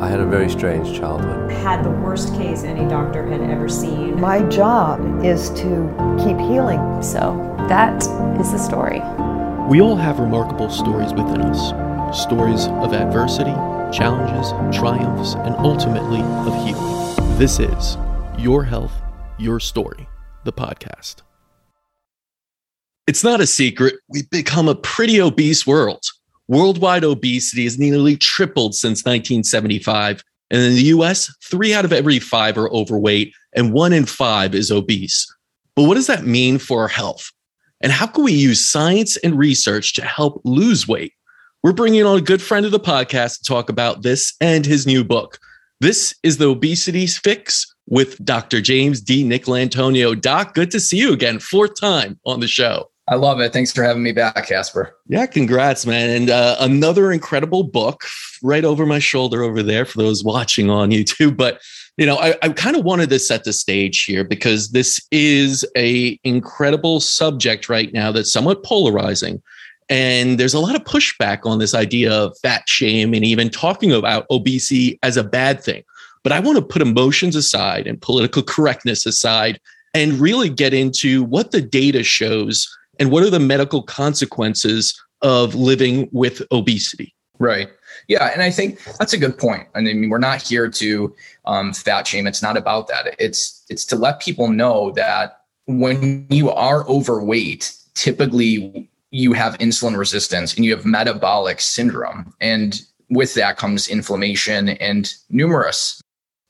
I had a very strange childhood. Had the worst case any doctor had ever seen. My job is to keep healing. So that is the story. We all have remarkable stories within us stories of adversity, challenges, triumphs, and ultimately of healing. This is Your Health, Your Story, the podcast. It's not a secret, we've become a pretty obese world. Worldwide obesity has nearly tripled since 1975. And in the US, three out of every five are overweight, and one in five is obese. But what does that mean for our health? And how can we use science and research to help lose weight? We're bringing on a good friend of the podcast to talk about this and his new book. This is the Obesity Fix with Dr. James DiNicolantonio. Doc, good to see you again, fourth time on the show. I love it. Thanks for having me back, Casper. Yeah, congrats, man. And uh, another incredible book right over my shoulder over there for those watching on YouTube. But, you know, I, I kind of wanted to set the stage here because this is a incredible subject right now that's somewhat polarizing. And there's a lot of pushback on this idea of fat shame and even talking about obesity as a bad thing. But I want to put emotions aside and political correctness aside and really get into what the data shows and what are the medical consequences of living with obesity? Right. Yeah and i think that's a good point. I mean we're not here to um, fat shame. It's not about that. It's it's to let people know that when you are overweight typically you have insulin resistance and you have metabolic syndrome. And with that comes inflammation and numerous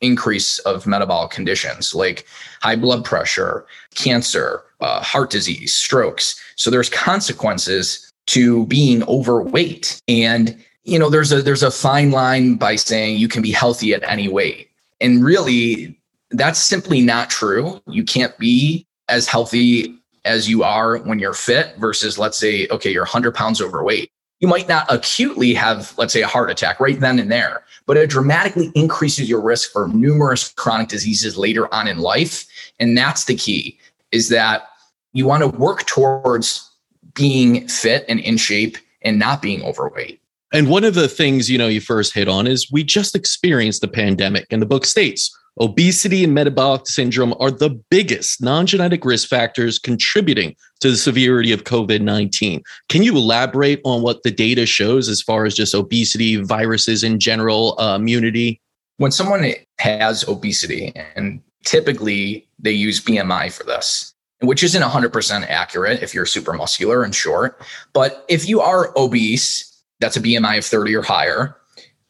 increase of metabolic conditions like high blood pressure, cancer, uh, heart disease, strokes. So there's consequences to being overweight. And you know, there's a there's a fine line by saying you can be healthy at any weight. And really that's simply not true. You can't be as healthy as you are when you're fit versus let's say okay, you're 100 pounds overweight you might not acutely have, let's say, a heart attack right then and there, but it dramatically increases your risk for numerous chronic diseases later on in life. And that's the key is that you want to work towards being fit and in shape and not being overweight. And one of the things, you know, you first hit on is we just experienced the pandemic and the book states Obesity and metabolic syndrome are the biggest non genetic risk factors contributing to the severity of COVID 19. Can you elaborate on what the data shows as far as just obesity, viruses in general, uh, immunity? When someone has obesity, and typically they use BMI for this, which isn't 100% accurate if you're super muscular and short. But if you are obese, that's a BMI of 30 or higher,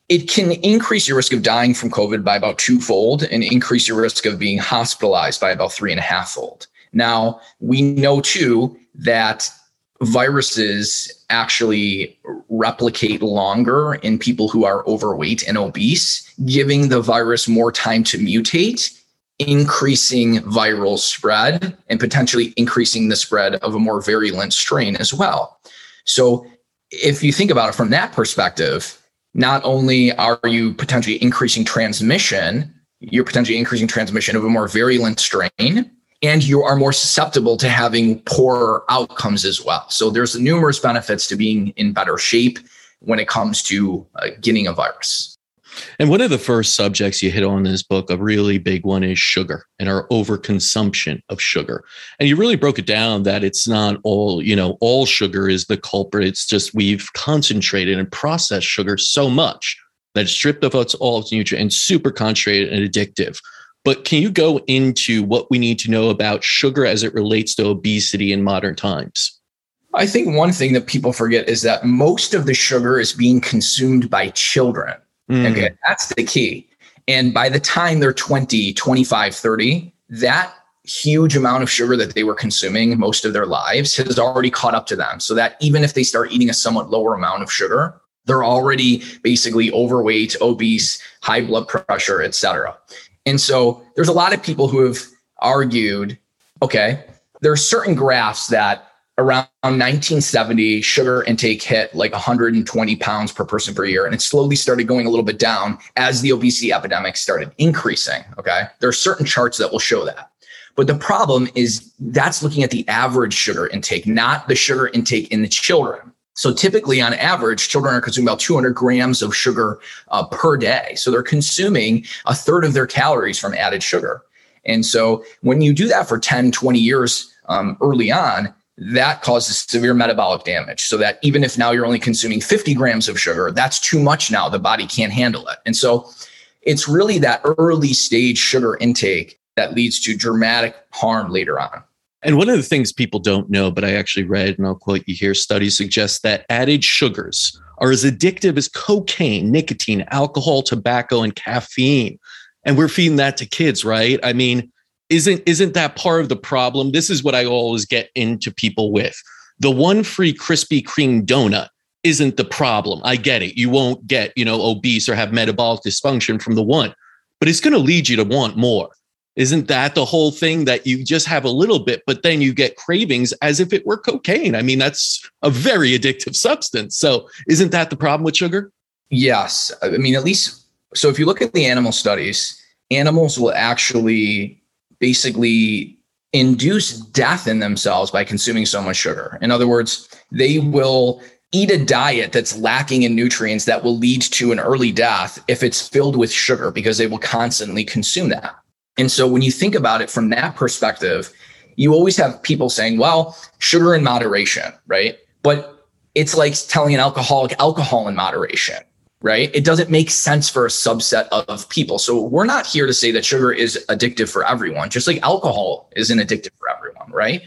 it can increase your risk of dying from COVID by about twofold and increase your risk of being hospitalized by about three and a half fold. Now, we know too that viruses actually replicate longer in people who are overweight and obese, giving the virus more time to mutate, increasing viral spread and potentially increasing the spread of a more virulent strain as well. So, if you think about it from that perspective, not only are you potentially increasing transmission, you're potentially increasing transmission of a more virulent strain, and you are more susceptible to having poorer outcomes as well. So there's numerous benefits to being in better shape when it comes to uh, getting a virus. And one of the first subjects you hit on in this book, a really big one, is sugar and our overconsumption of sugar. And you really broke it down that it's not all, you know, all sugar is the culprit. It's just we've concentrated and processed sugar so much that it's stripped of its all its nutrients and super concentrated and addictive. But can you go into what we need to know about sugar as it relates to obesity in modern times? I think one thing that people forget is that most of the sugar is being consumed by children. Mm. Okay. That's the key. And by the time they're 20, 25, 30, that huge amount of sugar that they were consuming most of their lives has already caught up to them. So that even if they start eating a somewhat lower amount of sugar, they're already basically overweight, obese, high blood pressure, etc. And so there's a lot of people who have argued, okay, there are certain graphs that around 1970, sugar intake hit like 120 pounds per person per year. And it slowly started going a little bit down as the obesity epidemic started increasing. Okay. There are certain charts that will show that. But the problem is that's looking at the average sugar intake, not the sugar intake in the children. So typically, on average, children are consuming about 200 grams of sugar uh, per day. So they're consuming a third of their calories from added sugar. And so when you do that for 10, 20 years um, early on, that causes severe metabolic damage. So that even if now you're only consuming 50 grams of sugar, that's too much now. The body can't handle it. And so it's really that early stage sugar intake that leads to dramatic harm later on. And one of the things people don't know, but I actually read, and I'll quote you here studies suggest that added sugars are as addictive as cocaine, nicotine, alcohol, tobacco, and caffeine. And we're feeding that to kids, right? I mean, isn't isn't that part of the problem? This is what I always get into people with. The one free Krispy Kreme donut isn't the problem. I get it. You won't get, you know, obese or have metabolic dysfunction from the one, but it's going to lead you to want more. Isn't that the whole thing that you just have a little bit, but then you get cravings as if it were cocaine? I mean, that's a very addictive substance. So, isn't that the problem with sugar? Yes. I mean, at least, so if you look at the animal studies, animals will actually basically induce death in themselves by consuming so much sugar. In other words, they will eat a diet that's lacking in nutrients that will lead to an early death if it's filled with sugar because they will constantly consume that. And so when you think about it from that perspective, you always have people saying, well, sugar in moderation, right? But it's like telling an alcoholic alcohol in moderation, right? It doesn't make sense for a subset of people. So we're not here to say that sugar is addictive for everyone, just like alcohol isn't addictive for everyone, right?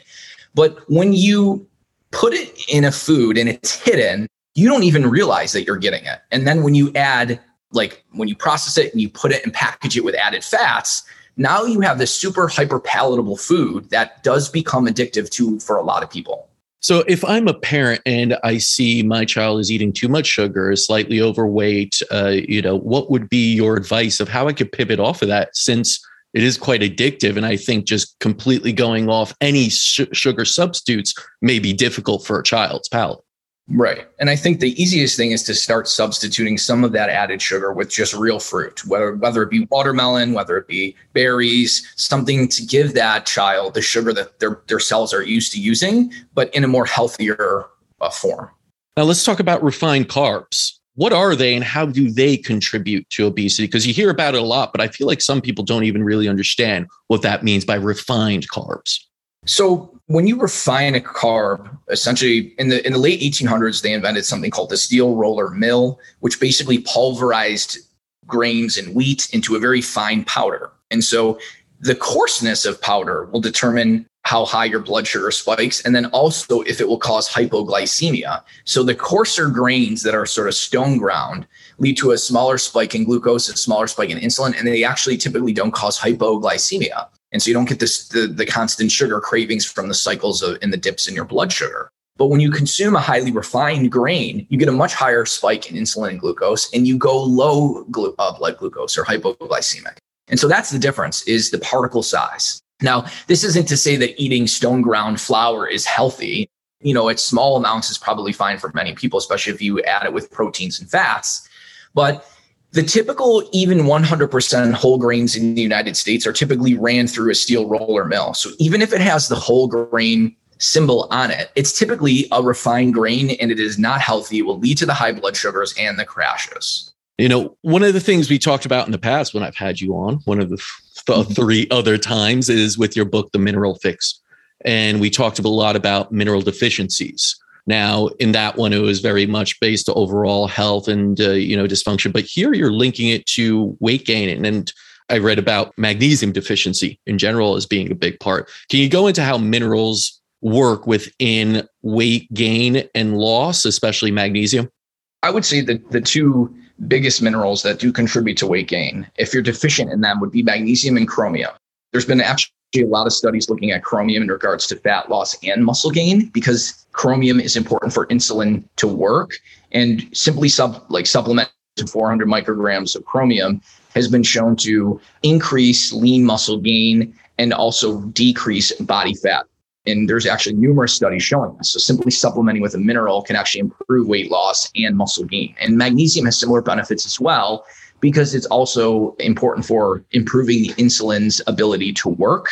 But when you put it in a food and it's hidden, you don't even realize that you're getting it. And then when you add, like when you process it and you put it and package it with added fats, now you have this super hyper palatable food that does become addictive to for a lot of people. So if I'm a parent and I see my child is eating too much sugar, is slightly overweight, uh, you know, what would be your advice of how I could pivot off of that since it is quite addictive and I think just completely going off any sh- sugar substitutes may be difficult for a child's palate. Right. And I think the easiest thing is to start substituting some of that added sugar with just real fruit, whether whether it be watermelon, whether it be berries, something to give that child the sugar that their their cells are used to using, but in a more healthier uh, form. Now let's talk about refined carbs. What are they and how do they contribute to obesity? Because you hear about it a lot, but I feel like some people don't even really understand what that means by refined carbs. So when you refine a carb, essentially in the in the late 1800s, they invented something called the steel roller mill, which basically pulverized grains and wheat into a very fine powder. And so the coarseness of powder will determine how high your blood sugar spikes and then also if it will cause hypoglycemia. So the coarser grains that are sort of stone ground lead to a smaller spike in glucose, a smaller spike in insulin, and they actually typically don't cause hypoglycemia. And so you don't get this the, the constant sugar cravings from the cycles of in the dips in your blood sugar. But when you consume a highly refined grain, you get a much higher spike in insulin and glucose, and you go low glu- uh, blood glucose or hypoglycemic. And so that's the difference is the particle size. Now, this isn't to say that eating stone ground flour is healthy. You know, it's small amounts is probably fine for many people, especially if you add it with proteins and fats. But the typical even 100% whole grains in the United States are typically ran through a steel roller mill. So even if it has the whole grain symbol on it, it's typically a refined grain and it is not healthy. It will lead to the high blood sugars and the crashes. You know, one of the things we talked about in the past when I've had you on, one of the, the mm-hmm. three other times is with your book, The Mineral Fix. And we talked a lot about mineral deficiencies. Now, in that one, it was very much based to overall health and uh, you know dysfunction. But here, you're linking it to weight gain, and, and I read about magnesium deficiency in general as being a big part. Can you go into how minerals work within weight gain and loss, especially magnesium? I would say that the two biggest minerals that do contribute to weight gain, if you're deficient in them, would be magnesium and chromium. There's been actually a lot of studies looking at chromium in regards to fat loss and muscle gain because chromium is important for insulin to work and simply sub like supplement to 400 micrograms of chromium has been shown to increase lean muscle gain and also decrease body fat and there's actually numerous studies showing this. So simply supplementing with a mineral can actually improve weight loss and muscle gain. And magnesium has similar benefits as well because it's also important for improving the insulin's ability to work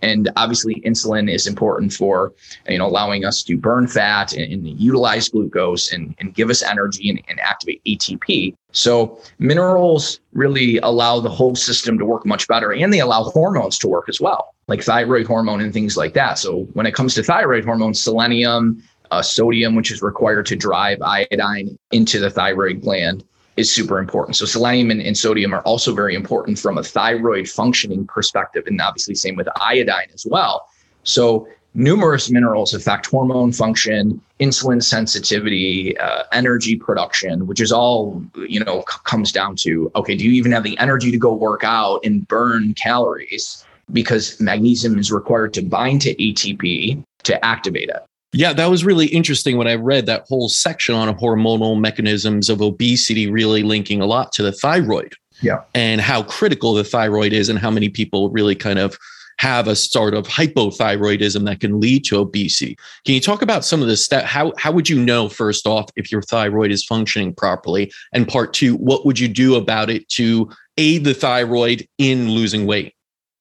And obviously, insulin is important for you know allowing us to burn fat and, and utilize glucose and, and give us energy and, and activate ATP. So minerals really allow the whole system to work much better, and they allow hormones to work as well, like thyroid hormone and things like that. So when it comes to thyroid hormone, selenium, uh, sodium, which is required to drive iodine into the thyroid gland, is super important. So selenium and, and, sodium are also very important from a thyroid functioning perspective, and obviously same with iodine as well. So numerous minerals affect hormone function, insulin sensitivity, uh, energy production, which is all you know c- comes down to okay, do you even have the energy to go work out and burn calories? Because magnesium is required to bind to ATP to activate it. Yeah, that was really interesting when I read that whole section on hormonal mechanisms of obesity, really linking a lot to the thyroid. Yeah. And how critical the thyroid is, and how many people really kind of have a sort of hypothyroidism that can lead to obesity. Can you talk about some of the steps? How, how would you know, first off, if your thyroid is functioning properly? And part two, what would you do about it to aid the thyroid in losing weight?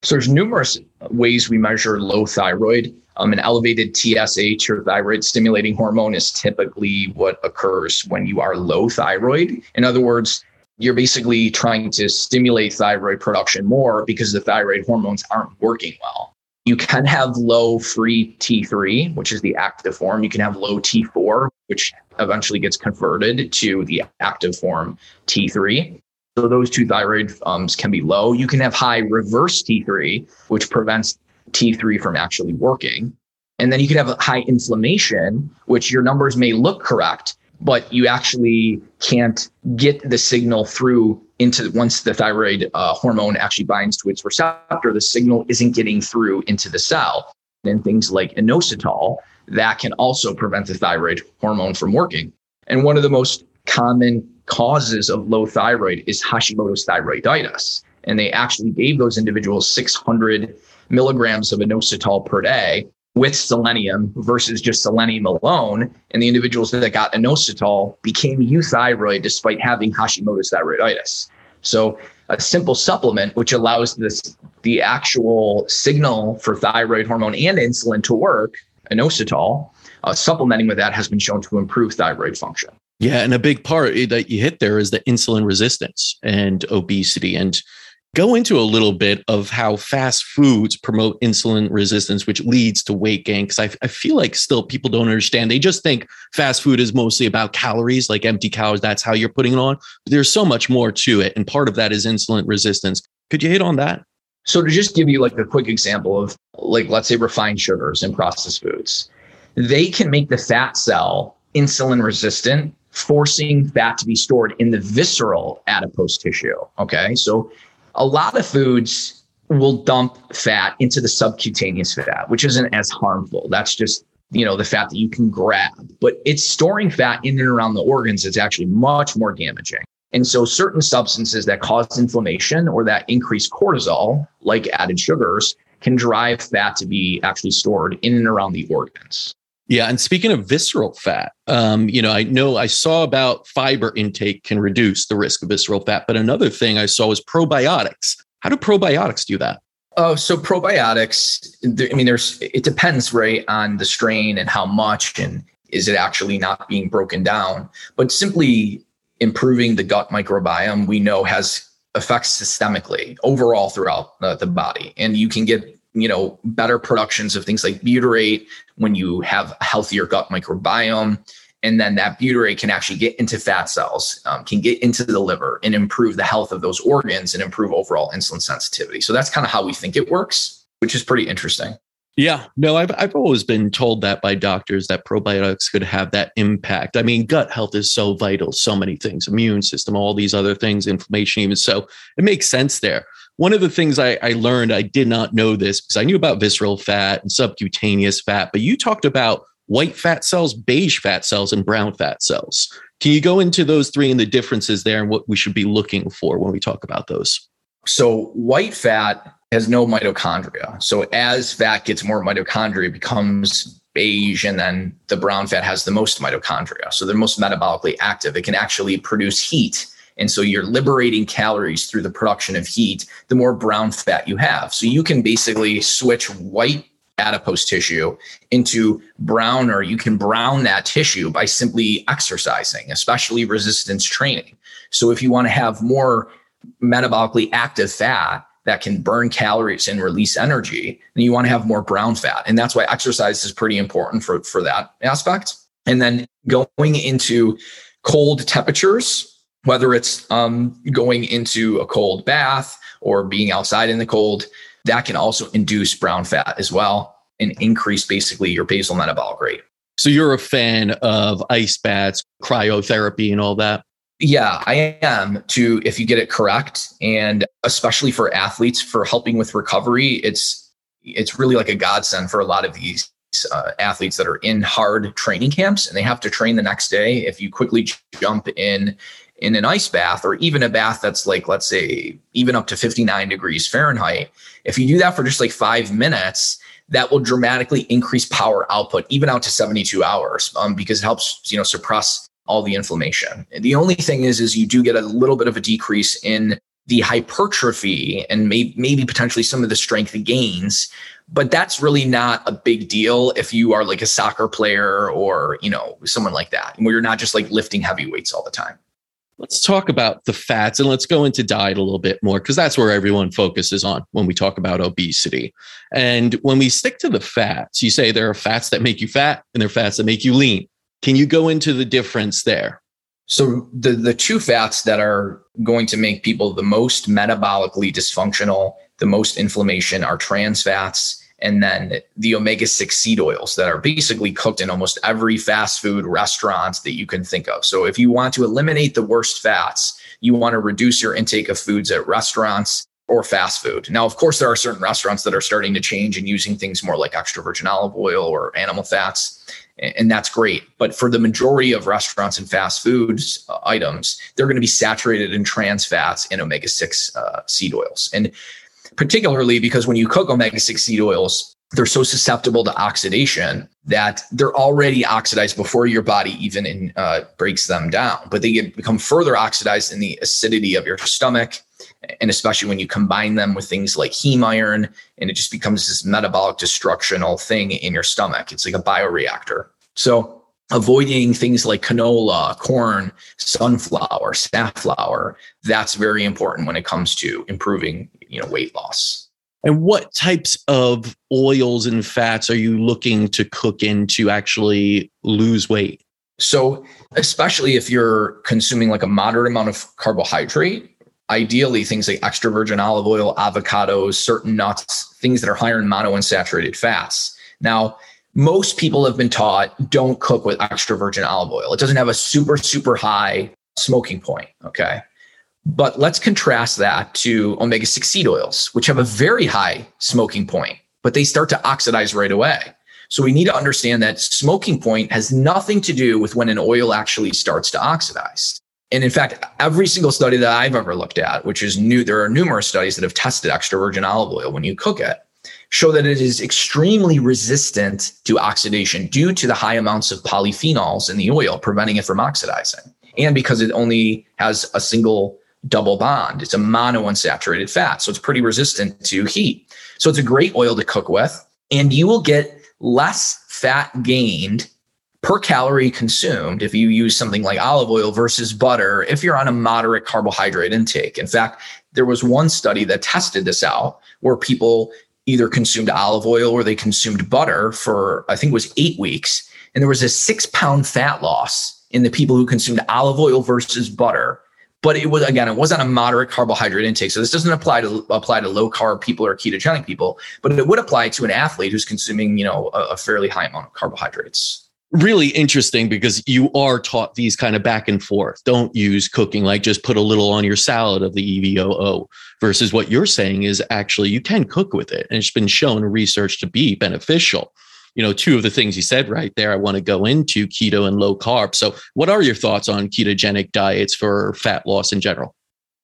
So there's numerous ways we measure low thyroid. Um, an elevated TSH or thyroid stimulating hormone is typically what occurs when you are low thyroid. In other words, you're basically trying to stimulate thyroid production more because the thyroid hormones aren't working well. You can have low free T3, which is the active form. You can have low T4, which eventually gets converted to the active form T3. So those two thyroid um, can be low. You can have high reverse T3, which prevents T3 from actually working. And then you could have a high inflammation, which your numbers may look correct, but you actually can't get the signal through into once the thyroid uh, hormone actually binds to its receptor, the signal isn't getting through into the cell. And things like inositol that can also prevent the thyroid hormone from working. And one of the most common causes of low thyroid is Hashimoto's thyroiditis. And they actually gave those individuals 600 milligrams of inositol per day with selenium versus just selenium alone. And the individuals that got inositol became euthyroid despite having Hashimoto's thyroiditis. So a simple supplement which allows this the actual signal for thyroid hormone and insulin to work, inositol, uh, supplementing with that has been shown to improve thyroid function. Yeah, and a big part that you hit there is the insulin resistance and obesity. And go into a little bit of how fast foods promote insulin resistance, which leads to weight gain. Because I, I feel like still people don't understand. They just think fast food is mostly about calories, like empty calories. That's how you're putting it on. But there's so much more to it. And part of that is insulin resistance. Could you hit on that? So to just give you like a quick example of like, let's say refined sugars and processed foods, they can make the fat cell insulin resistant forcing fat to be stored in the visceral adipose tissue. Okay. So a lot of foods will dump fat into the subcutaneous fat, which isn't as harmful. That's just you know the fat that you can grab. But it's storing fat in and around the organs is actually much more damaging. And so certain substances that cause inflammation or that increase cortisol like added sugars can drive fat to be actually stored in and around the organs yeah, and speaking of visceral fat, um, you know, I know I saw about fiber intake can reduce the risk of visceral fat, but another thing I saw was probiotics. How do probiotics do that? Oh, so probiotics. I mean, there's it depends, right, on the strain and how much, and is it actually not being broken down. But simply improving the gut microbiome, we know has effects systemically overall throughout the, the body, and you can get you know better productions of things like butyrate when you have a healthier gut microbiome. And then that butyrate can actually get into fat cells um, can get into the liver and improve the health of those organs and improve overall insulin sensitivity. So that's kind of how we think it works which is pretty interesting yeah, no, I've I've always been told that by doctors that probiotics could have that impact. I mean, gut health is so vital, so many things, immune system, all these other things, inflammation, even so, it makes sense there one of the things I, I, learned, I did not know this because I knew about visceral fat and subcutaneous fat, but you talked about white fat cells, beige fat cells, and brown fat cells. Can you go into those three and the differences there and what we should be looking for when we talk about those? So, white fat has no mitochondria. So, as fat gets more mitochondria, it becomes beige, and then the brown fat has the most mitochondria. So, they're most metabolically active. It can actually produce heat And so you're liberating calories through the production of heat, the more brown fat you have. So you can basically switch white adipose tissue into brown, or you can brown that tissue by simply exercising, especially resistance training. So if you want to have more metabolically active fat, that can burn calories and release energy, then you want to have more brown fat. And that's why exercise is pretty important for, for that aspect. And then going into cold temperatures, whether it's um, going into a cold bath or being outside in the cold, that can also induce brown fat as well and increase basically your basal metabolic rate. So you're a fan of ice baths, cryotherapy, and all that? Yeah, I am to if you get it correct and especially for athletes for helping with recovery, it's it's really like a godsend for a lot of these uh, athletes that are in hard training camps and they have to train the next day. If you quickly jump in in an ice bath or even a bath that's like let's say even up to 59 degrees Fahrenheit, if you do that for just like 5 minutes, that will dramatically increase power output even out to 72 hours um, because it helps you know suppress all the inflammation. The only thing is, is you do get a little bit of a decrease in the hypertrophy and may, maybe potentially some of the strength gains, but that's really not a big deal if you are like a soccer player or you know someone like that, where you're not just like lifting heavy weights all the time. Let's talk about the fats and let's go into diet a little bit more because that's where everyone focuses on when we talk about obesity. And when we stick to the fats, you say there are fats that make you fat and there are fats that make you lean. Can you go into the difference there? So the the two fats that are going to make people the most metabolically dysfunctional, the most inflammation are trans fats and then the omega 6 seed oils that are basically cooked in almost every fast food restaurant that you can think of. So if you want to eliminate the worst fats, you want to reduce your intake of foods at restaurants or fast food. Now, of course, there are certain restaurants that are starting to change and using things more like extra virgin olive oil or animal fats and that's great. But for the majority of restaurants and fast foods uh, items, they're going to be saturated in trans fats and omega 6 uh, seed oils. And particularly because when you cook omega 6 seed oils, they're so susceptible to oxidation that they're already oxidized before your body even in, uh, breaks them down. But they get, become further oxidized in the acidity of your stomach. And especially when you combine them with things like heme iron, and it just becomes this metabolic destructional thing in your stomach. It's like a bioreactor. So avoiding things like canola, corn, sunflower, safflower, that's very important when it comes to improving, you know, weight loss. And what types of oils and fats are you looking to cook in to actually lose weight? So, especially if you're consuming like a moderate amount of carbohydrate, ideally things like extra virgin olive oil, avocados, certain nuts, things that are higher in monounsaturated fats. Now, most people have been taught don't cook with extra virgin olive oil. It doesn't have a super, super high smoking point. Okay. But let's contrast that to omega 6 seed oils, which have a very high smoking point, but they start to oxidize right away. So we need to understand that smoking point has nothing to do with when an oil actually starts to oxidize. And in fact, every single study that I've ever looked at, which is new, there are numerous studies that have tested extra virgin olive oil when you cook it show that it is extremely resistant to oxidation due to the high amounts of polyphenols in the oil, preventing it from oxidizing. And because it only has a single double bond, it's a monounsaturated fat. So it's pretty resistant to heat. So it's a great oil to cook with. And you will get less fat gained per calorie consumed if you use something like olive oil versus butter if you're on a moderate carbohydrate intake. In fact, there was one study that tested this out where people either consumed olive oil or they consumed butter for, I think it was eight weeks. And there was a six pound fat loss in the people who consumed olive oil versus butter. But it was again, it wasn't a moderate carbohydrate intake. So this doesn't apply to apply to low carb people or ketogenic people, but it would apply to an athlete who's consuming, you know, a, a fairly high amount of carbohydrates really interesting because you are taught these kind of back and forth. Don't use cooking like just put a little on your salad of the EVOO versus what you're saying is actually you can cook with it. And it's been shown in research to be beneficial. You know, two of the things you said right there, I want to go into keto and low carb. So, what are your thoughts on ketogenic diets for fat loss in general?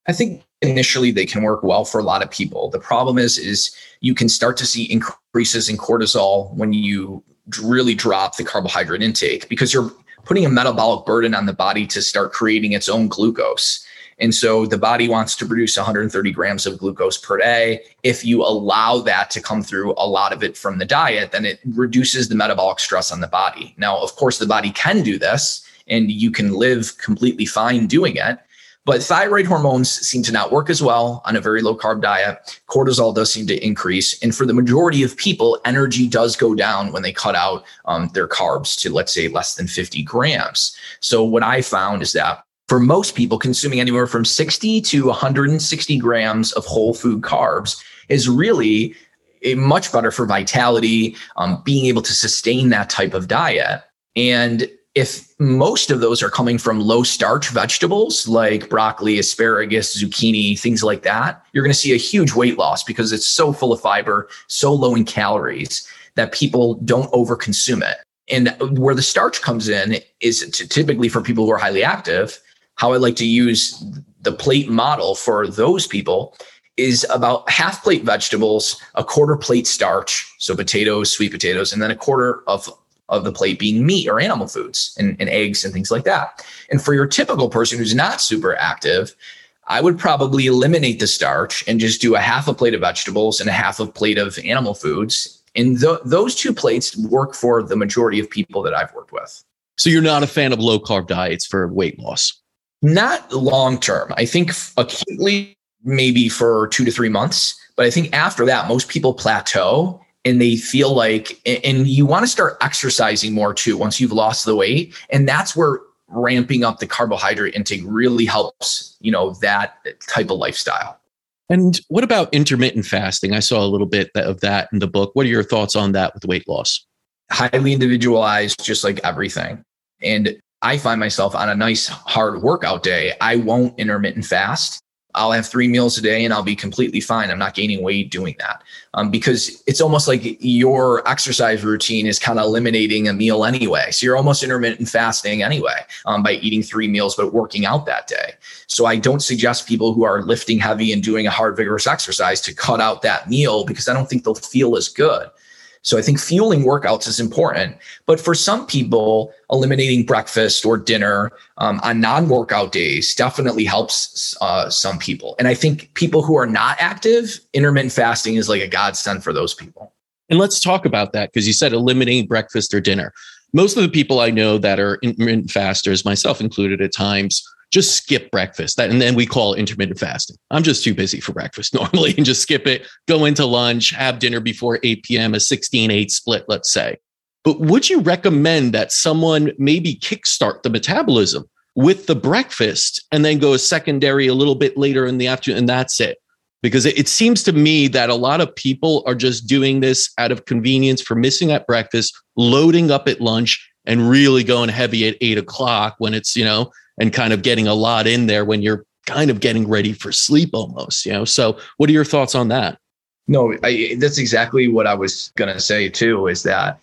I think initially they can work well for a lot of people. The problem is, is you can start to see increases in cortisol when you really drop the carbohydrate intake because you're putting a metabolic burden on the body to start creating its own glucose. And so the body wants to produce 130 grams of glucose per day. If you allow that to come through a lot of it from the diet, then it reduces the metabolic stress on the body. Now, of course, the body can do this and you can live completely fine doing it. But thyroid hormones seem to not work as well on a very low carb diet. Cortisol does seem to increase. And for the majority of people, energy does go down when they cut out um, their carbs to, let's say, less than 50 grams. So, what I found is that for most people, consuming anywhere from 60 to 160 grams of whole food carbs is really much better for vitality, um, being able to sustain that type of diet. And if most of those are coming from low starch vegetables like broccoli, asparagus, zucchini, things like that, you're going to see a huge weight loss because it's so full of fiber, so low in calories that people don't overconsume it. And where the starch comes in is typically for people who are highly active. How I like to use the plate model for those people is about half plate vegetables, a quarter plate starch, so potatoes, sweet potatoes, and then a quarter of of the plate being meat or animal foods and, and eggs and things like that. And for your typical person who's not super active, I would probably eliminate the starch and just do a half a plate of vegetables and a half a plate of animal foods. And th- those two plates work for the majority of people that I've worked with. So you're not a fan of low carb diets for weight loss? Not long term. I think acutely, maybe for two to three months. But I think after that, most people plateau and they feel like and you want to start exercising more too once you've lost the weight and that's where ramping up the carbohydrate intake really helps you know that type of lifestyle. And what about intermittent fasting? I saw a little bit of that in the book. What are your thoughts on that with weight loss? Highly individualized just like everything. And i find myself on a nice hard workout day i won't intermittent fast I'll have three meals a day and I'll be completely fine. I'm not gaining weight doing that um, because it's almost like your exercise routine is kind of eliminating a meal anyway. So you're almost intermittent fasting anyway um, by eating three meals, but working out that day. So I don't suggest people who are lifting heavy and doing a hard, vigorous exercise to cut out that meal because I don't think they'll feel as good. So I think fueling workouts is important. But for some people, eliminating breakfast or dinner um, on non workout days definitely helps uh, some people. And I think people who are not active, intermittent fasting is like a godsend for those people. And let's talk about that because you said eliminating breakfast or dinner. Most of the people I know that are intermittent fasters, myself included at times, just skip breakfast. That, and then we call intermittent fasting. I'm just too busy for breakfast normally and just skip it, go into lunch, have dinner before 8 p.m., a 16 8 split, let's say. But would you recommend that someone maybe kickstart the metabolism with the breakfast and then go secondary a little bit later in the afternoon and that's it? Because it, it seems to me that a lot of people are just doing this out of convenience for missing at breakfast, loading up at lunch, and really going heavy at eight o'clock when it's, you know, and kind of getting a lot in there when you're kind of getting ready for sleep almost, you know? So what are your thoughts on that? No, I, that's exactly what I was going to say too, is that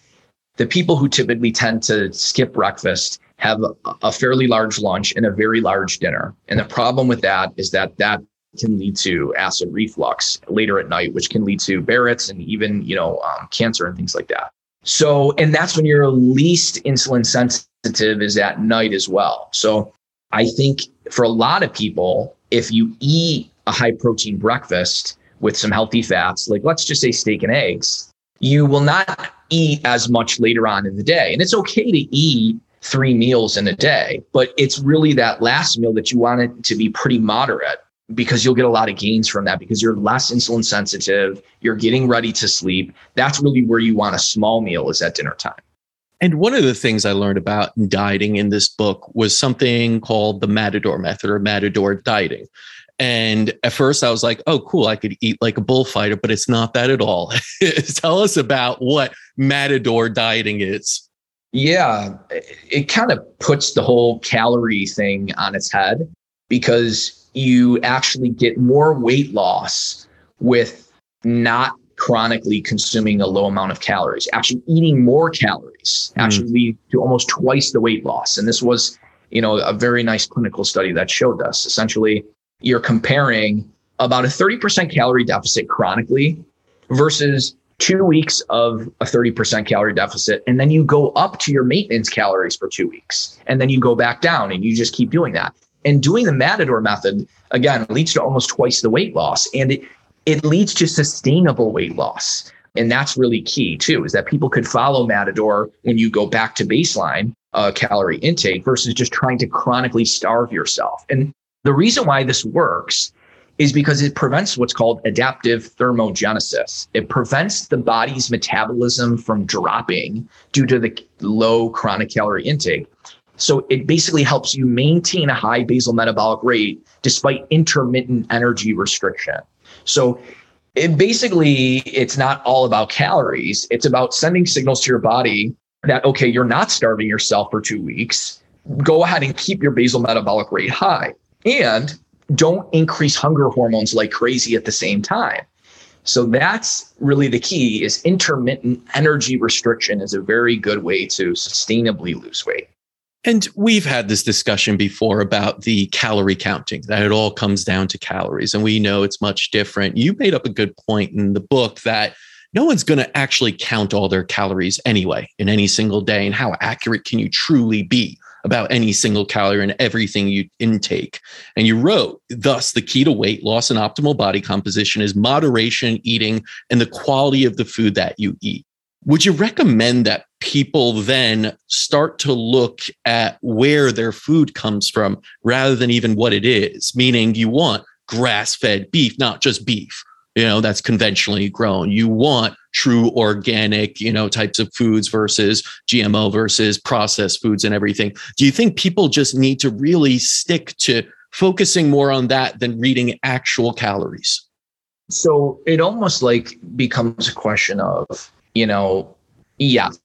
the people who typically tend to skip breakfast have a, fairly large lunch and a very large dinner. And the problem with that is that that can lead to acid reflux later at night, which can lead to Barrett's and even, you know, um, cancer and things like that. So, and that's when you're least insulin sensitive is at night as well. So I think for a lot of people, if you eat a high protein breakfast with some healthy fats, like let's just say steak and eggs, you will not eat as much later on in the day. And it's okay to eat three meals in a day, but it's really that last meal that you want it to be pretty moderate because you'll get a lot of gains from that because you're less insulin sensitive, you're getting ready to sleep. That's really where you want a small meal is at dinner time. And one of the things I learned about dieting in this book was something called the Matador method or Matador dieting. And at first I was like, oh, cool, I could eat like a bullfighter, but it's not that at all. Tell us about what Matador dieting is. Yeah, it kind of puts the whole calorie thing on its head because you actually get more weight loss with not chronically consuming a low amount of calories. Actually, eating more calories mm. actually lead to almost twice the weight loss. And this was, you know, a very nice clinical study that showed us. Essentially, you're comparing about a 30% calorie deficit chronically versus two weeks of a 30% calorie deficit. And then you go up to your maintenance calories for two weeks. And then you go back down and you just keep doing that. And doing the Matador method, again, leads to almost twice the weight loss. And it, it leads to sustainable weight loss. And that's really key too, is that people could follow Matador when you go back to baseline uh, calorie intake versus just trying to chronically starve yourself. And the reason why this works is because it prevents what's called adaptive thermogenesis. It prevents the body's metabolism from dropping due to the low chronic calorie intake. So it basically helps you maintain a high basal metabolic rate despite intermittent energy restriction. So it basically it's not all about calories. It's about sending signals to your body that okay you're not starving yourself for two weeks. Go ahead and keep your basal metabolic rate high. And don't increase hunger hormones like crazy at the same time. So that's really the key is intermittent energy restriction is a very good way to sustainably lose weight and we've had this discussion before about the calorie counting, that it all comes down to calories. And we know it's much different. You made up a good point in the book that no one's going to actually count all their calories anyway in any single day. And how accurate can you truly be about any single calorie and everything you intake? And you wrote, thus, the key to weight loss and optimal body composition is moderation, eating, and the quality of the food that you eat. Would you recommend that people then start to look at where their food comes from rather than even what it is? Meaning, you want grass fed beef, not just beef, you know, that's conventionally grown. You want true organic, you know, types of foods versus GMO versus processed foods and everything. Do you think people just need to really stick to focusing more on that than reading actual calories? So it almost like becomes a question of you know, yes,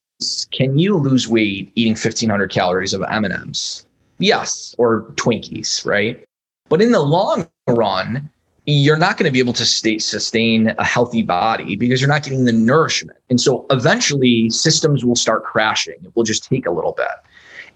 can you lose weight eating 1500 calories of M&Ms? Yes, or Twinkies, right? But in the long run, you're not going to be able to stay, sustain a healthy body because you're not getting the nourishment. And so eventually systems will start crashing. It will just take a little bit.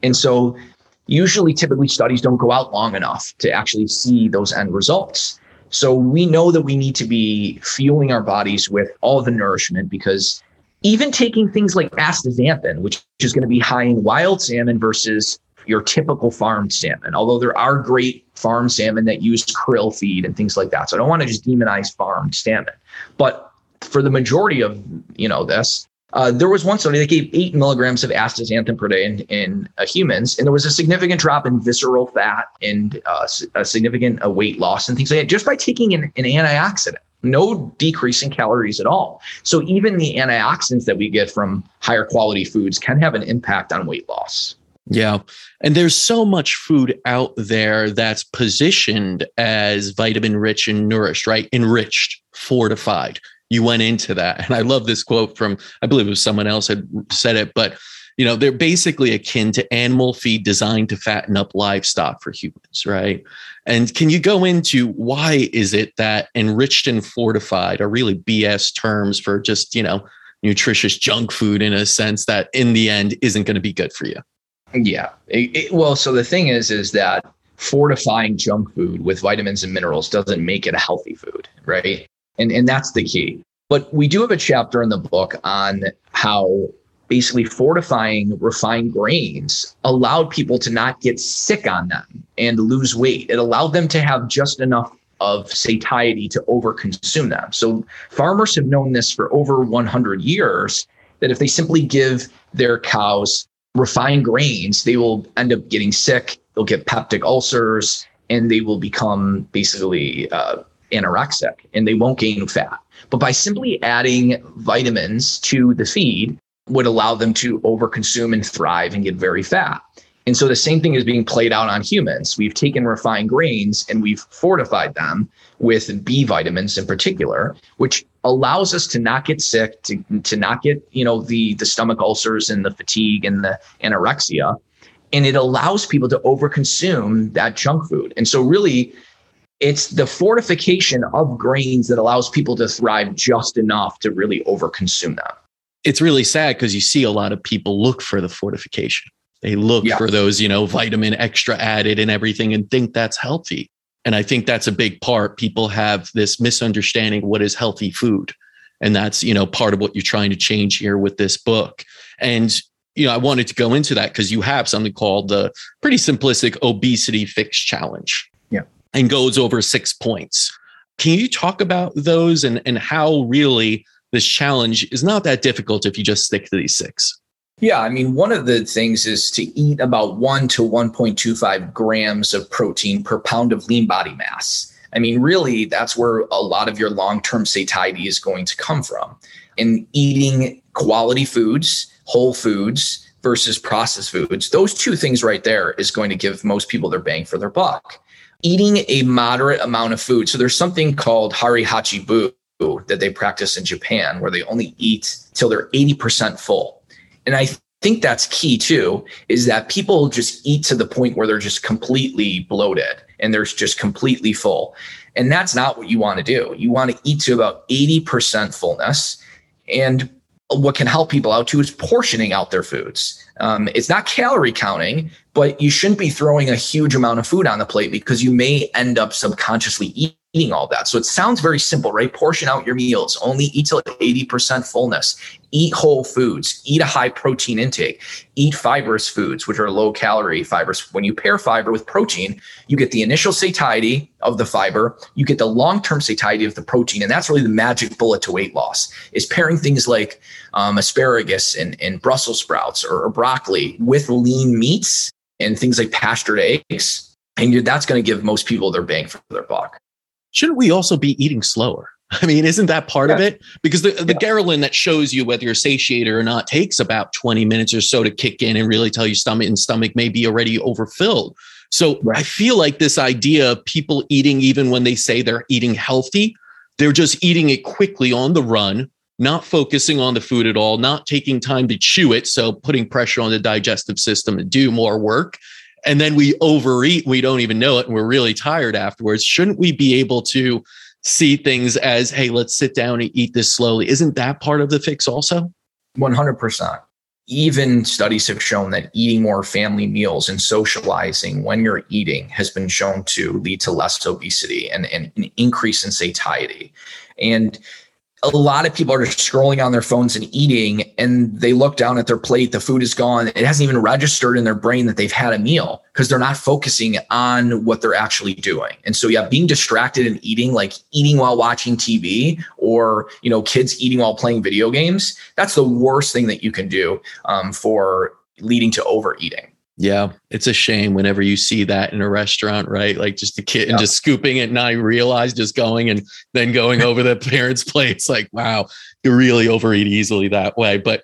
And so usually typically studies don't go out long enough to actually see those end results. So we know that we need to be fueling our bodies with all the nourishment because even taking things like astaxanthin, which is going to be high in wild salmon versus your typical farm salmon, although there are great farm salmon that use krill feed and things like that. So I don't want to just demonize farmed salmon. But for the majority of you know this, uh, there was one study that gave eight milligrams of astaxanthin per day in, in uh, humans, and there was a significant drop in visceral fat and uh, a significant uh, weight loss and things like that just by taking an, an antioxidant no decrease in calories at all. So even the antioxidants that we get from higher quality foods can have an impact on weight loss. Yeah. And there's so much food out there that's positioned as vitamin rich and nourished, right? Enriched, fortified. You went into that. And I love this quote from, I believe it was someone else had said it, but you know, they're basically akin to animal feed designed to fatten up livestock for humans, right? And can you go into why is it that enriched and fortified are really BS terms for just, you know, nutritious junk food in a sense that in the end isn't going to be good for you? Yeah. It, it, well, so the thing is, is that fortifying junk food with vitamins and minerals doesn't make it a healthy food, right? And and that's the key. But we do have a chapter in the book on how basically fortifying refined grains allowed people to not get sick on them and lose weight. It allowed them to have just enough of satiety to overconsume them. So farmers have known this for over 100 years that if they simply give their cows refined grains, they will end up getting sick. They'll get peptic ulcers and they will become basically uh, anorexic and they won't gain fat. But by simply adding vitamins to the feed, would allow them to overconsume and thrive and get very fat. And so the same thing is being played out on humans. We've taken refined grains and we've fortified them with B vitamins in particular, which allows us to not get sick, to, to not get, you know, the, the stomach ulcers and the fatigue and the anorexia. And it allows people to overconsume that junk food. And so really it's the fortification of grains that allows people to thrive just enough to really overconsume them it's really sad because you see a lot of people look for the fortification. They look yeah. for those, you know, vitamin extra added and everything and think that's healthy. And I think that's a big part. People have this misunderstanding what is healthy food. And that's, you know, part of what you're trying to change here with this book. And you know, I wanted to go into that because you have something called the pretty simplistic obesity fix challenge. Yeah. And goes over six points. Can you talk about those and, and how really this challenge is not that difficult if you just stick to these six? Yeah, I mean, one of the things is to eat about one to 1.25 grams of protein per pound of lean body mass. I mean, really, that's where a lot of your long term satiety is going to come from. And eating quality foods, whole foods versus processed foods, those two things right there is going to give most people their bang for their buck. Eating a moderate amount of food. So there's something called Hara Hachi Bu that they practice in Japan where they only eat till they're 80% full. And I think that's key too, is that people just eat to the point where they're just completely bloated and they're just completely full. And that's not what you want to do. You want to eat to about 80% fullness. And what can help people out too is portioning out their foods. Um, it's not calorie counting, but you shouldn't be throwing a huge amount of food on the plate because you may end up subconsciously eating all that. So it sounds very simple, right? Portion out your meals, only eat till 80% fullness, eat whole foods, eat a high protein intake, eat fibrous foods, which are low calorie fibers. When you pair fiber with protein, you get the initial satiety of the fiber, you get the long term satiety of the protein. And that's really the magic bullet to weight loss is pairing things like um, asparagus and, and Brussels sprouts or, or broccoli with lean meats and things like pastured eggs. And that's going to give most people their bang for their buck shouldn't we also be eating slower? I mean, isn't that part yeah. of it? Because the, the yeah. Ghrelin that shows you whether you're satiated or not takes about 20 minutes or so to kick in and really tell your stomach and stomach may be already overfilled. So right. I feel like this idea of people eating, even when they say they're eating healthy, they're just eating it quickly on the run, not focusing on the food at all, not taking time to chew it. So putting pressure on the digestive system to do more work and then we overeat, we don't even know it, and we're really tired afterwards. Shouldn't we be able to see things as, hey, let's sit down and eat this slowly? Isn't that part of the fix also? 100%. Even studies have shown that eating more family meals and socializing when you're eating has been shown to lead to less obesity and, and an increase in satiety. And a lot of people are just scrolling on their phones and eating and they look down at their plate the food is gone. It hasn't even registered in their brain that they've had a meal because they're not focusing on what they're actually doing. And so yeah being distracted and eating like eating while watching tv or you know kids eating while playing video games that's the worst thing that you can do um, for leading to overeating yeah, it's a shame whenever you see that in a restaurant, right? Like just the kid yeah. and just scooping it, and I realize just going and then going over the parents' plates. Like, wow, you really overeat easily that way. But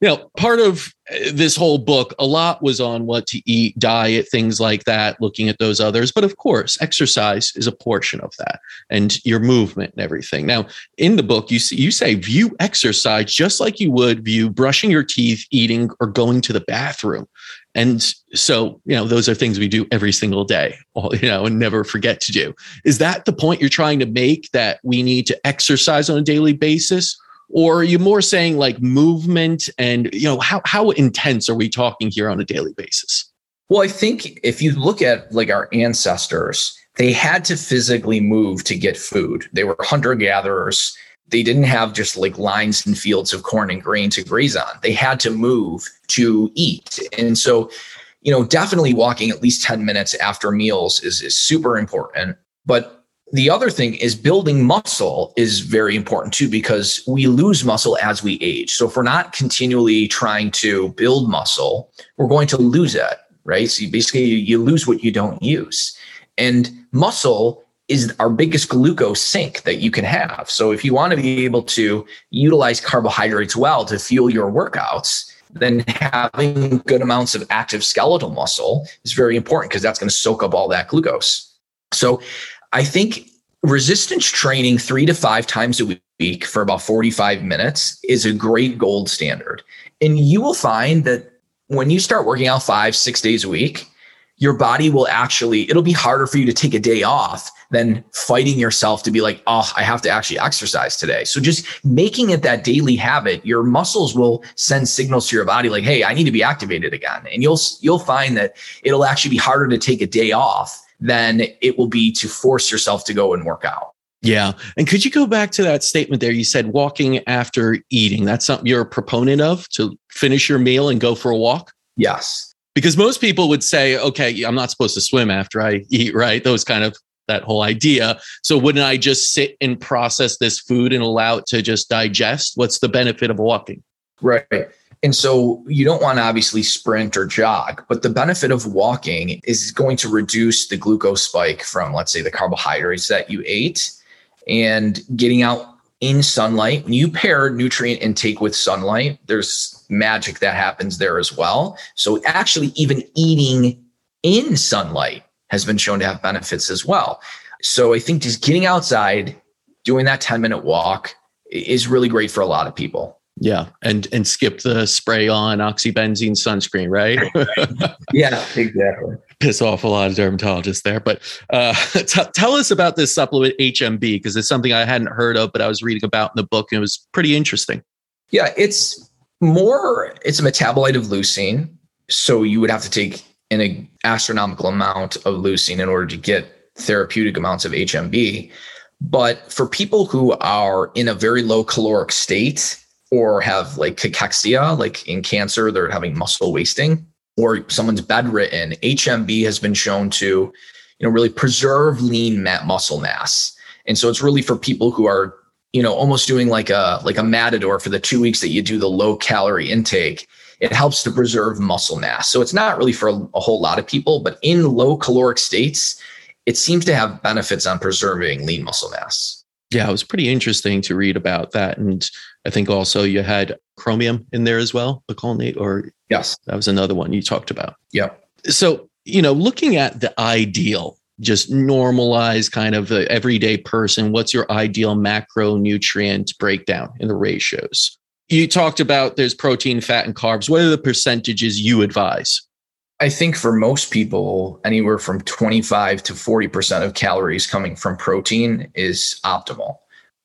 you know, part of uh, this whole book, a lot was on what to eat, diet, things like that, looking at those others. But of course, exercise is a portion of that and your movement and everything. Now, in the book, you, see, you say view exercise just like you would view brushing your teeth, eating, or going to the bathroom. And so, you know, those are things we do every single day, you know, and never forget to do. Is that the point you're trying to make that we need to exercise on a daily basis? Or are you more saying like movement and, you know, how, how intense are we talking here on a daily basis? Well, I think if you look at like our ancestors, they had to physically move to get food. They were hunter gatherers they didn't have just like lines and fields of corn and grain to graze on. They had to move to eat. And so, you know, definitely walking at least 10 minutes after meals is, is super important. But the other thing is building muscle is very important too, because we lose muscle as we age. So if we're not continually trying to build muscle, we're going to lose it, right? So basically you lose what you don't use. And muscle is our biggest glucose sink that you can have. So if you want to be able to utilize carbohydrates well to fuel your workouts, then having good amounts of active skeletal muscle is very important because that's going to soak up all that glucose. So I think resistance training three to five times a week for about 45 minutes is a great gold standard. And you will find that when you start working out five, six days a week, your body will actually, it'll be harder for you to take a day off than fighting yourself to be like, oh, I have to actually exercise today. So just making it that daily habit, your muscles will send signals to your body like, hey, I need to be activated again. And you'll you'll find that it'll actually be harder to take a day off than it will be to force yourself to go and work out. Yeah. And could you go back to that statement there? You said walking after eating. That's something you're a proponent of to finish your meal and go for a walk? Yes. Because most people would say, okay, I'm not supposed to swim after I eat, right? Those kind of that whole idea. So wouldn't I just sit and process this food and allow it to just digest? What's the benefit of walking? Right. And so you don't want to obviously sprint or jog, but the benefit of walking is going to reduce the glucose spike from, let's say, the carbohydrates that you ate and getting out in sunlight. When you pair nutrient intake with sunlight, there's magic that happens there as well. So actually, even eating in sunlight has been shown to have benefits as well. So I think just getting outside, doing that 10 minute walk is really great for a lot of people. Yeah, and and skip the spray on oxybenzone sunscreen, right? yeah, exactly. Piss off a lot of dermatologists there, but uh, t- tell us about this supplement HMB because it's something I hadn't heard of, but I was reading about in the book and it was pretty interesting. Yeah, it's more. It's a metabolite of leucine, so you would have to take an astronomical amount of leucine in order to get therapeutic amounts of HMB. But for people who are in a very low caloric state or have like cachexia, like in cancer, they're having muscle wasting, or someone's bedridden, HMB has been shown to, you know, really preserve lean muscle mass. And so it's really for people who are, you know, almost doing like a like a matador for the two weeks that you do the low calorie intake. It helps to preserve muscle mass. So it's not really for a, a whole lot of people, but in low caloric states, it seems to have benefits on preserving lean muscle mass. Yeah, it was pretty interesting to read about that. And I think also you had chromium in there as well, the picolinate, or yes, that was another one you talked about. Yeah. So, you know, looking at the ideal, just normalize kind of the everyday person, what's your ideal macronutrient breakdown in the ratios? You talked about there's protein, fat, and carbs. What are the percentages you advise? I think for most people, anywhere from 25 to 40% of calories coming from protein is optimal.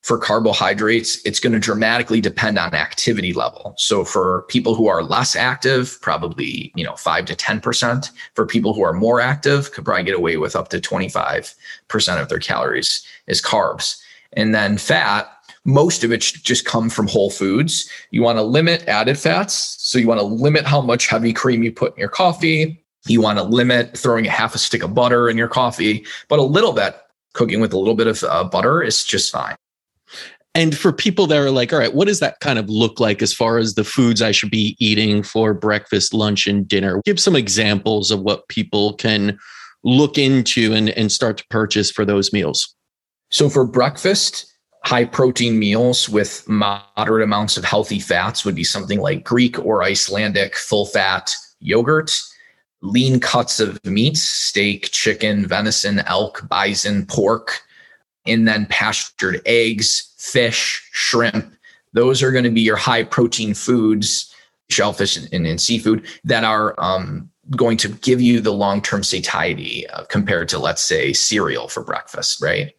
For carbohydrates, it's going to dramatically depend on activity level. So for people who are less active, probably, you know, 5 to 10%. For people who are more active, could probably get away with up to 25% of their calories is carbs. And then fat, most of it should just come from whole foods. You want to limit added fats. So you want to limit how much heavy cream you put in your coffee. You want to limit throwing a half a stick of butter in your coffee, but a little bit cooking with a little bit of uh, butter is just fine. And for people that are like, all right, what does that kind of look like as far as the foods I should be eating for breakfast, lunch, and dinner? Give some examples of what people can look into and, and start to purchase for those meals. So for breakfast, high protein meals with moderate amounts of healthy fats would be something like Greek or Icelandic full fat yogurt, lean cuts of meats, steak, chicken, venison, elk, bison, pork, and then pastured eggs, fish, shrimp. Those are going to be your high protein foods, shellfish and, and seafood that are um, going to give you the long term satiety uh, compared to, let's say, cereal for breakfast, right?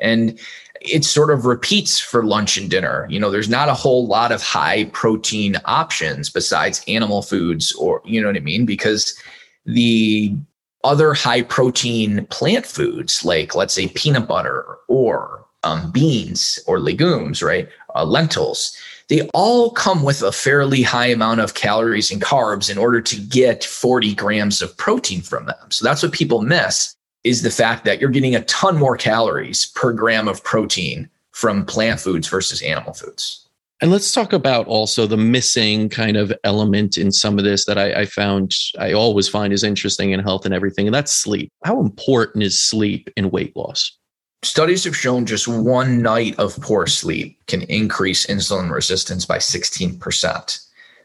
And it sort of repeats for lunch and dinner. You know, there's not a whole lot of high protein options besides animal foods, or, you know what I mean? Because the other high protein plant foods, like let's say peanut butter or um, beans or legumes, right? Uh, lentils, they all come with a fairly high amount of calories and carbs in order to get 40 grams of protein from them. So that's what people miss is the fact that you're getting a ton more calories per gram of protein from plant foods versus animal foods. And let's talk about also the missing kind of element in some of this that I, I, found I always find is interesting in health and everything, and that's sleep. How important is sleep in weight loss? Studies have shown just one night of poor sleep can increase insulin resistance by 16%.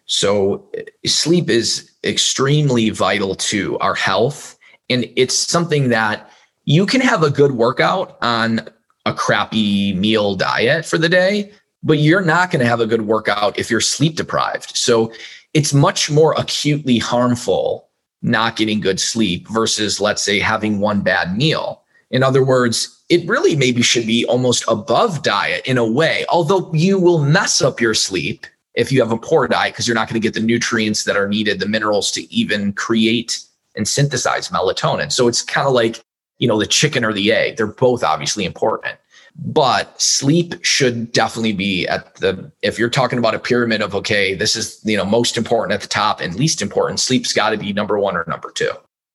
So, eh, sleep is extremely vital to our health and it's something that you can have a good workout on a crappy meal diet for the day, but you're not going to have a good workout if you're sleep deprived. So it's much more acutely harmful not getting good sleep versus, let's say, having one bad meal. In other words, it really maybe should be almost above diet in a way, although you will mess up your sleep if you have a poor diet because you're not going to get the nutrients that are needed, the minerals to even create and synthesize melatonin. So it's kind of like, you know, the chicken or the egg. They're both obviously important. but sleep should definitely be at the if you're talking about a pyramid of okay this is you know most important at the top and least important sleep's got to be number one or number two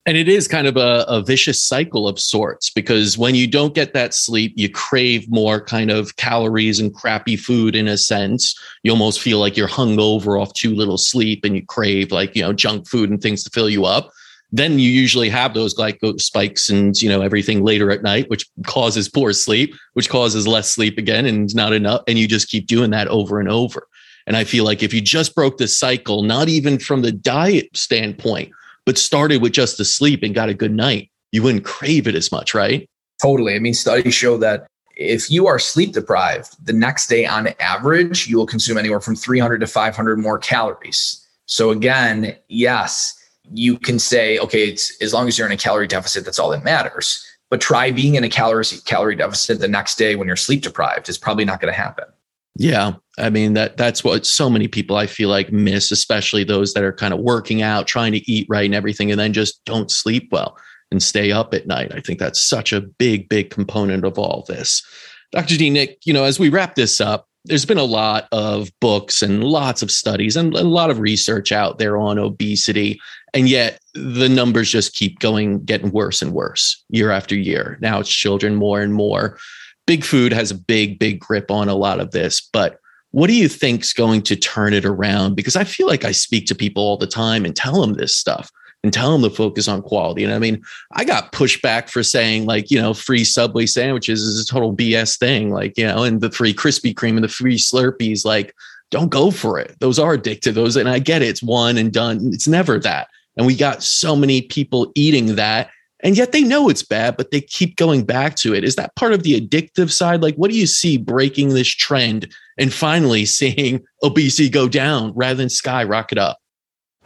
and it is kind of a, a, vicious cycle of sorts because when you don't get that sleep, you crave more kind of calories and crappy food in a sense. You almost feel like you're hungover off too little sleep and you crave like, you know, junk food and things to fill you up. Then you usually have those glyco spikes and, you know, everything later at night, which causes poor sleep, which causes less sleep again and not enough. And you just keep doing that over and over. And I feel like if you just broke the cycle, not even from the diet standpoint, but started with just the sleep and got a good night, you wouldn't crave it as much, right? Totally. I mean, studies show that if you are sleep deprived, the next day on average, you will consume anywhere from 300 to 500 more calories. So, again, yes, you can say, okay, it's as long as you're in a calorie deficit, that's all that matters. But try being in a calorie calorie deficit the next day when you're sleep deprived. It's probably not going to happen. Yeah, I mean that that's what so many people I feel like miss, especially those that are kind of working out, trying to eat right and everything, and then just don't sleep well and stay up at night. I think that's such a big, big component of all this. Dr. D. Nick, you know, as we wrap this up, there's been a lot of books and lots of studies and a lot of research out there on obesity. And yet the numbers just keep going, getting worse and worse year after year. Now it's children more and more big food has a big, big grip on a lot of this. But what do you think's going to turn it around? Because I feel like I speak to people all the time and tell them this stuff and tell them to focus on quality. And I mean, I got pushback for saying like, you know, free Subway sandwiches is a total BS thing. Like, you know, and the free Krispy Kreme and the free Slurpees, like, don't go for it. Those are addictive. Those, and I get it. It's one and done. It's never that. And we got so many people eating that and yet they know it's bad but they keep going back to it is that part of the addictive side like what do you see breaking this trend and finally seeing obesity go down rather than skyrocket up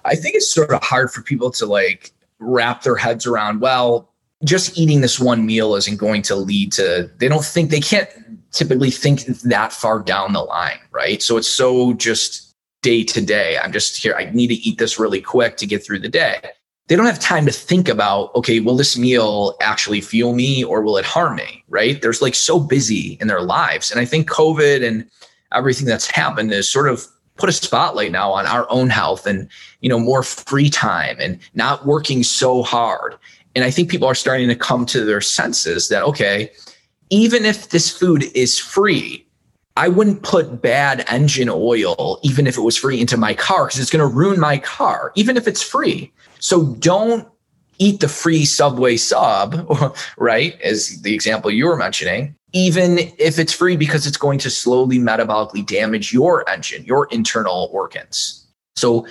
i think it's sort of hard for people to like wrap their heads around well just eating this one meal isn't going to lead to they don't think they can't typically think that far down the line right so it's so just day to day i'm just here i need to eat this really quick to get through the day they don't have time to think about, okay, will this meal actually fuel me or will it harm me? Right. There's like so busy in their lives. And I think COVID and everything that's happened is sort of put a spotlight now on our own health and, you know, more free time and not working so hard. And I think people are starting to come to their senses that, okay, even if this food is free, I wouldn't put bad engine oil, even if it was free, into my car because it's going to ruin my car, even if it's free. So don't eat the free Subway sub, right? As the example you were mentioning, even if it's free because it's going to slowly metabolically damage your engine, your internal organs. So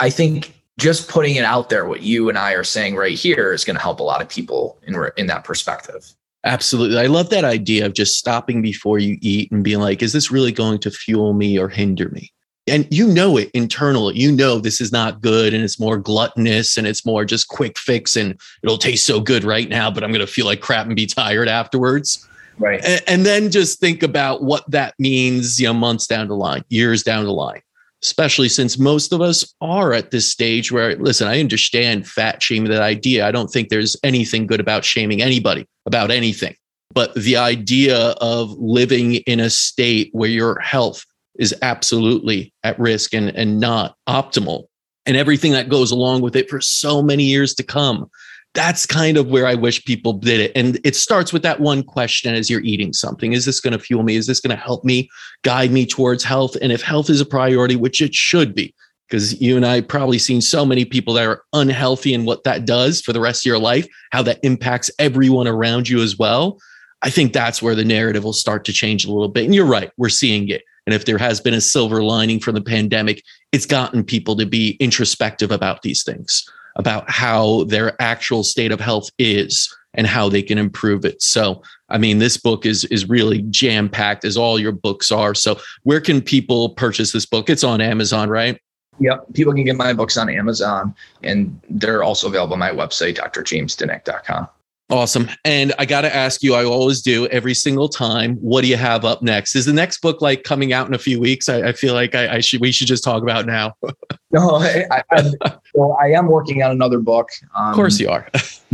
I think just putting it out there, what you and I are saying right here, is going to help a lot of people in, in that perspective. Absolutely. I love that idea of just stopping before you eat and being like, is this really going to fuel me or hinder me? and you know it internally you know this is not good and it's more gluttonous and it's more just quick fix and it'll taste so good right now but i'm going to feel like crap and be tired afterwards right. And, and, then just think about what that means you know months down the line years down the line. Especially since most of us are at this stage where listen i understand fat shaming that idea. I don't think there's anything good about shaming anybody about anything. But the idea of living in a state where your health is absolutely at risk and, and not optimal and everything that goes along with it for so many years to come. That's kind of where I wish people did it. And it starts with that one question as you're eating something Is this going to fuel me? Is this going to help me guide me towards health? And if health is a priority, which it should be, because you and I probably seen so many people that are unhealthy and what that does for the rest of your life, how that impacts everyone around you as well. I think that's where the narrative will start to change a little bit. And you're right, we're seeing it. And if there has been a silver lining from the pandemic, it's gotten people to be introspective about these things, about how their actual state of health is and how they can improve it. So, I mean, this book is is really jam packed, as all your books are. So, where can people purchase this book? It's on Amazon, right? Yep. People can get my books on Amazon, and they're also available on my website, drjamesdinic.com. Awesome. And I got to ask you, I always do every single time, what do you have up next? Is the next book like coming out in a few weeks? I, I feel like I, I, should, we should just talk about now. no, I, I, well, I am working on another book. Um, of course you are.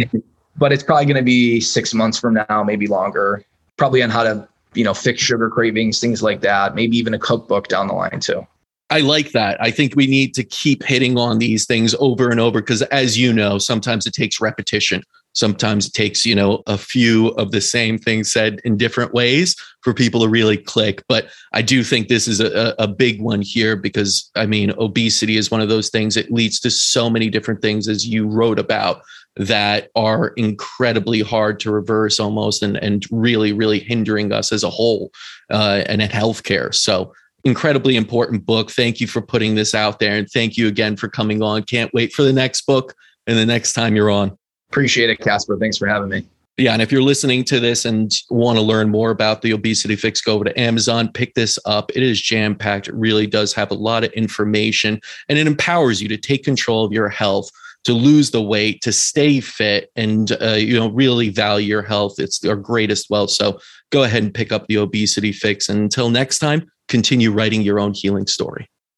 but it's probably going to be six months from now, maybe longer, probably on how to you know, fix sugar cravings, things like that. Maybe even a cookbook down the line too. I like that. I think we need to keep hitting on these things over and over because, as you know, sometimes it takes repetition. Sometimes it takes, you know, a few of the same things said in different ways for people to really click. But I do think this is a, a big one here because, I mean, obesity is one of those things. It leads to so many different things, as you wrote about, that are incredibly hard to reverse almost and, and really, really hindering us as a whole uh, and in healthcare. So, incredibly important book. Thank you for putting this out there. And thank you again for coming on. Can't wait for the next book and the next time you're on. Appreciate it, Casper. Thanks for having me. Yeah. And if you're listening to this and want to learn more about the obesity fix, go over to Amazon, pick this up. It is jam packed. It really does have a lot of information and it empowers you to take control of your health to lose the weight, to stay fit, and uh, you know really value your health. It's our greatest wealth. So go ahead and pick up the obesity fix. And until next time, continue writing your own healing story.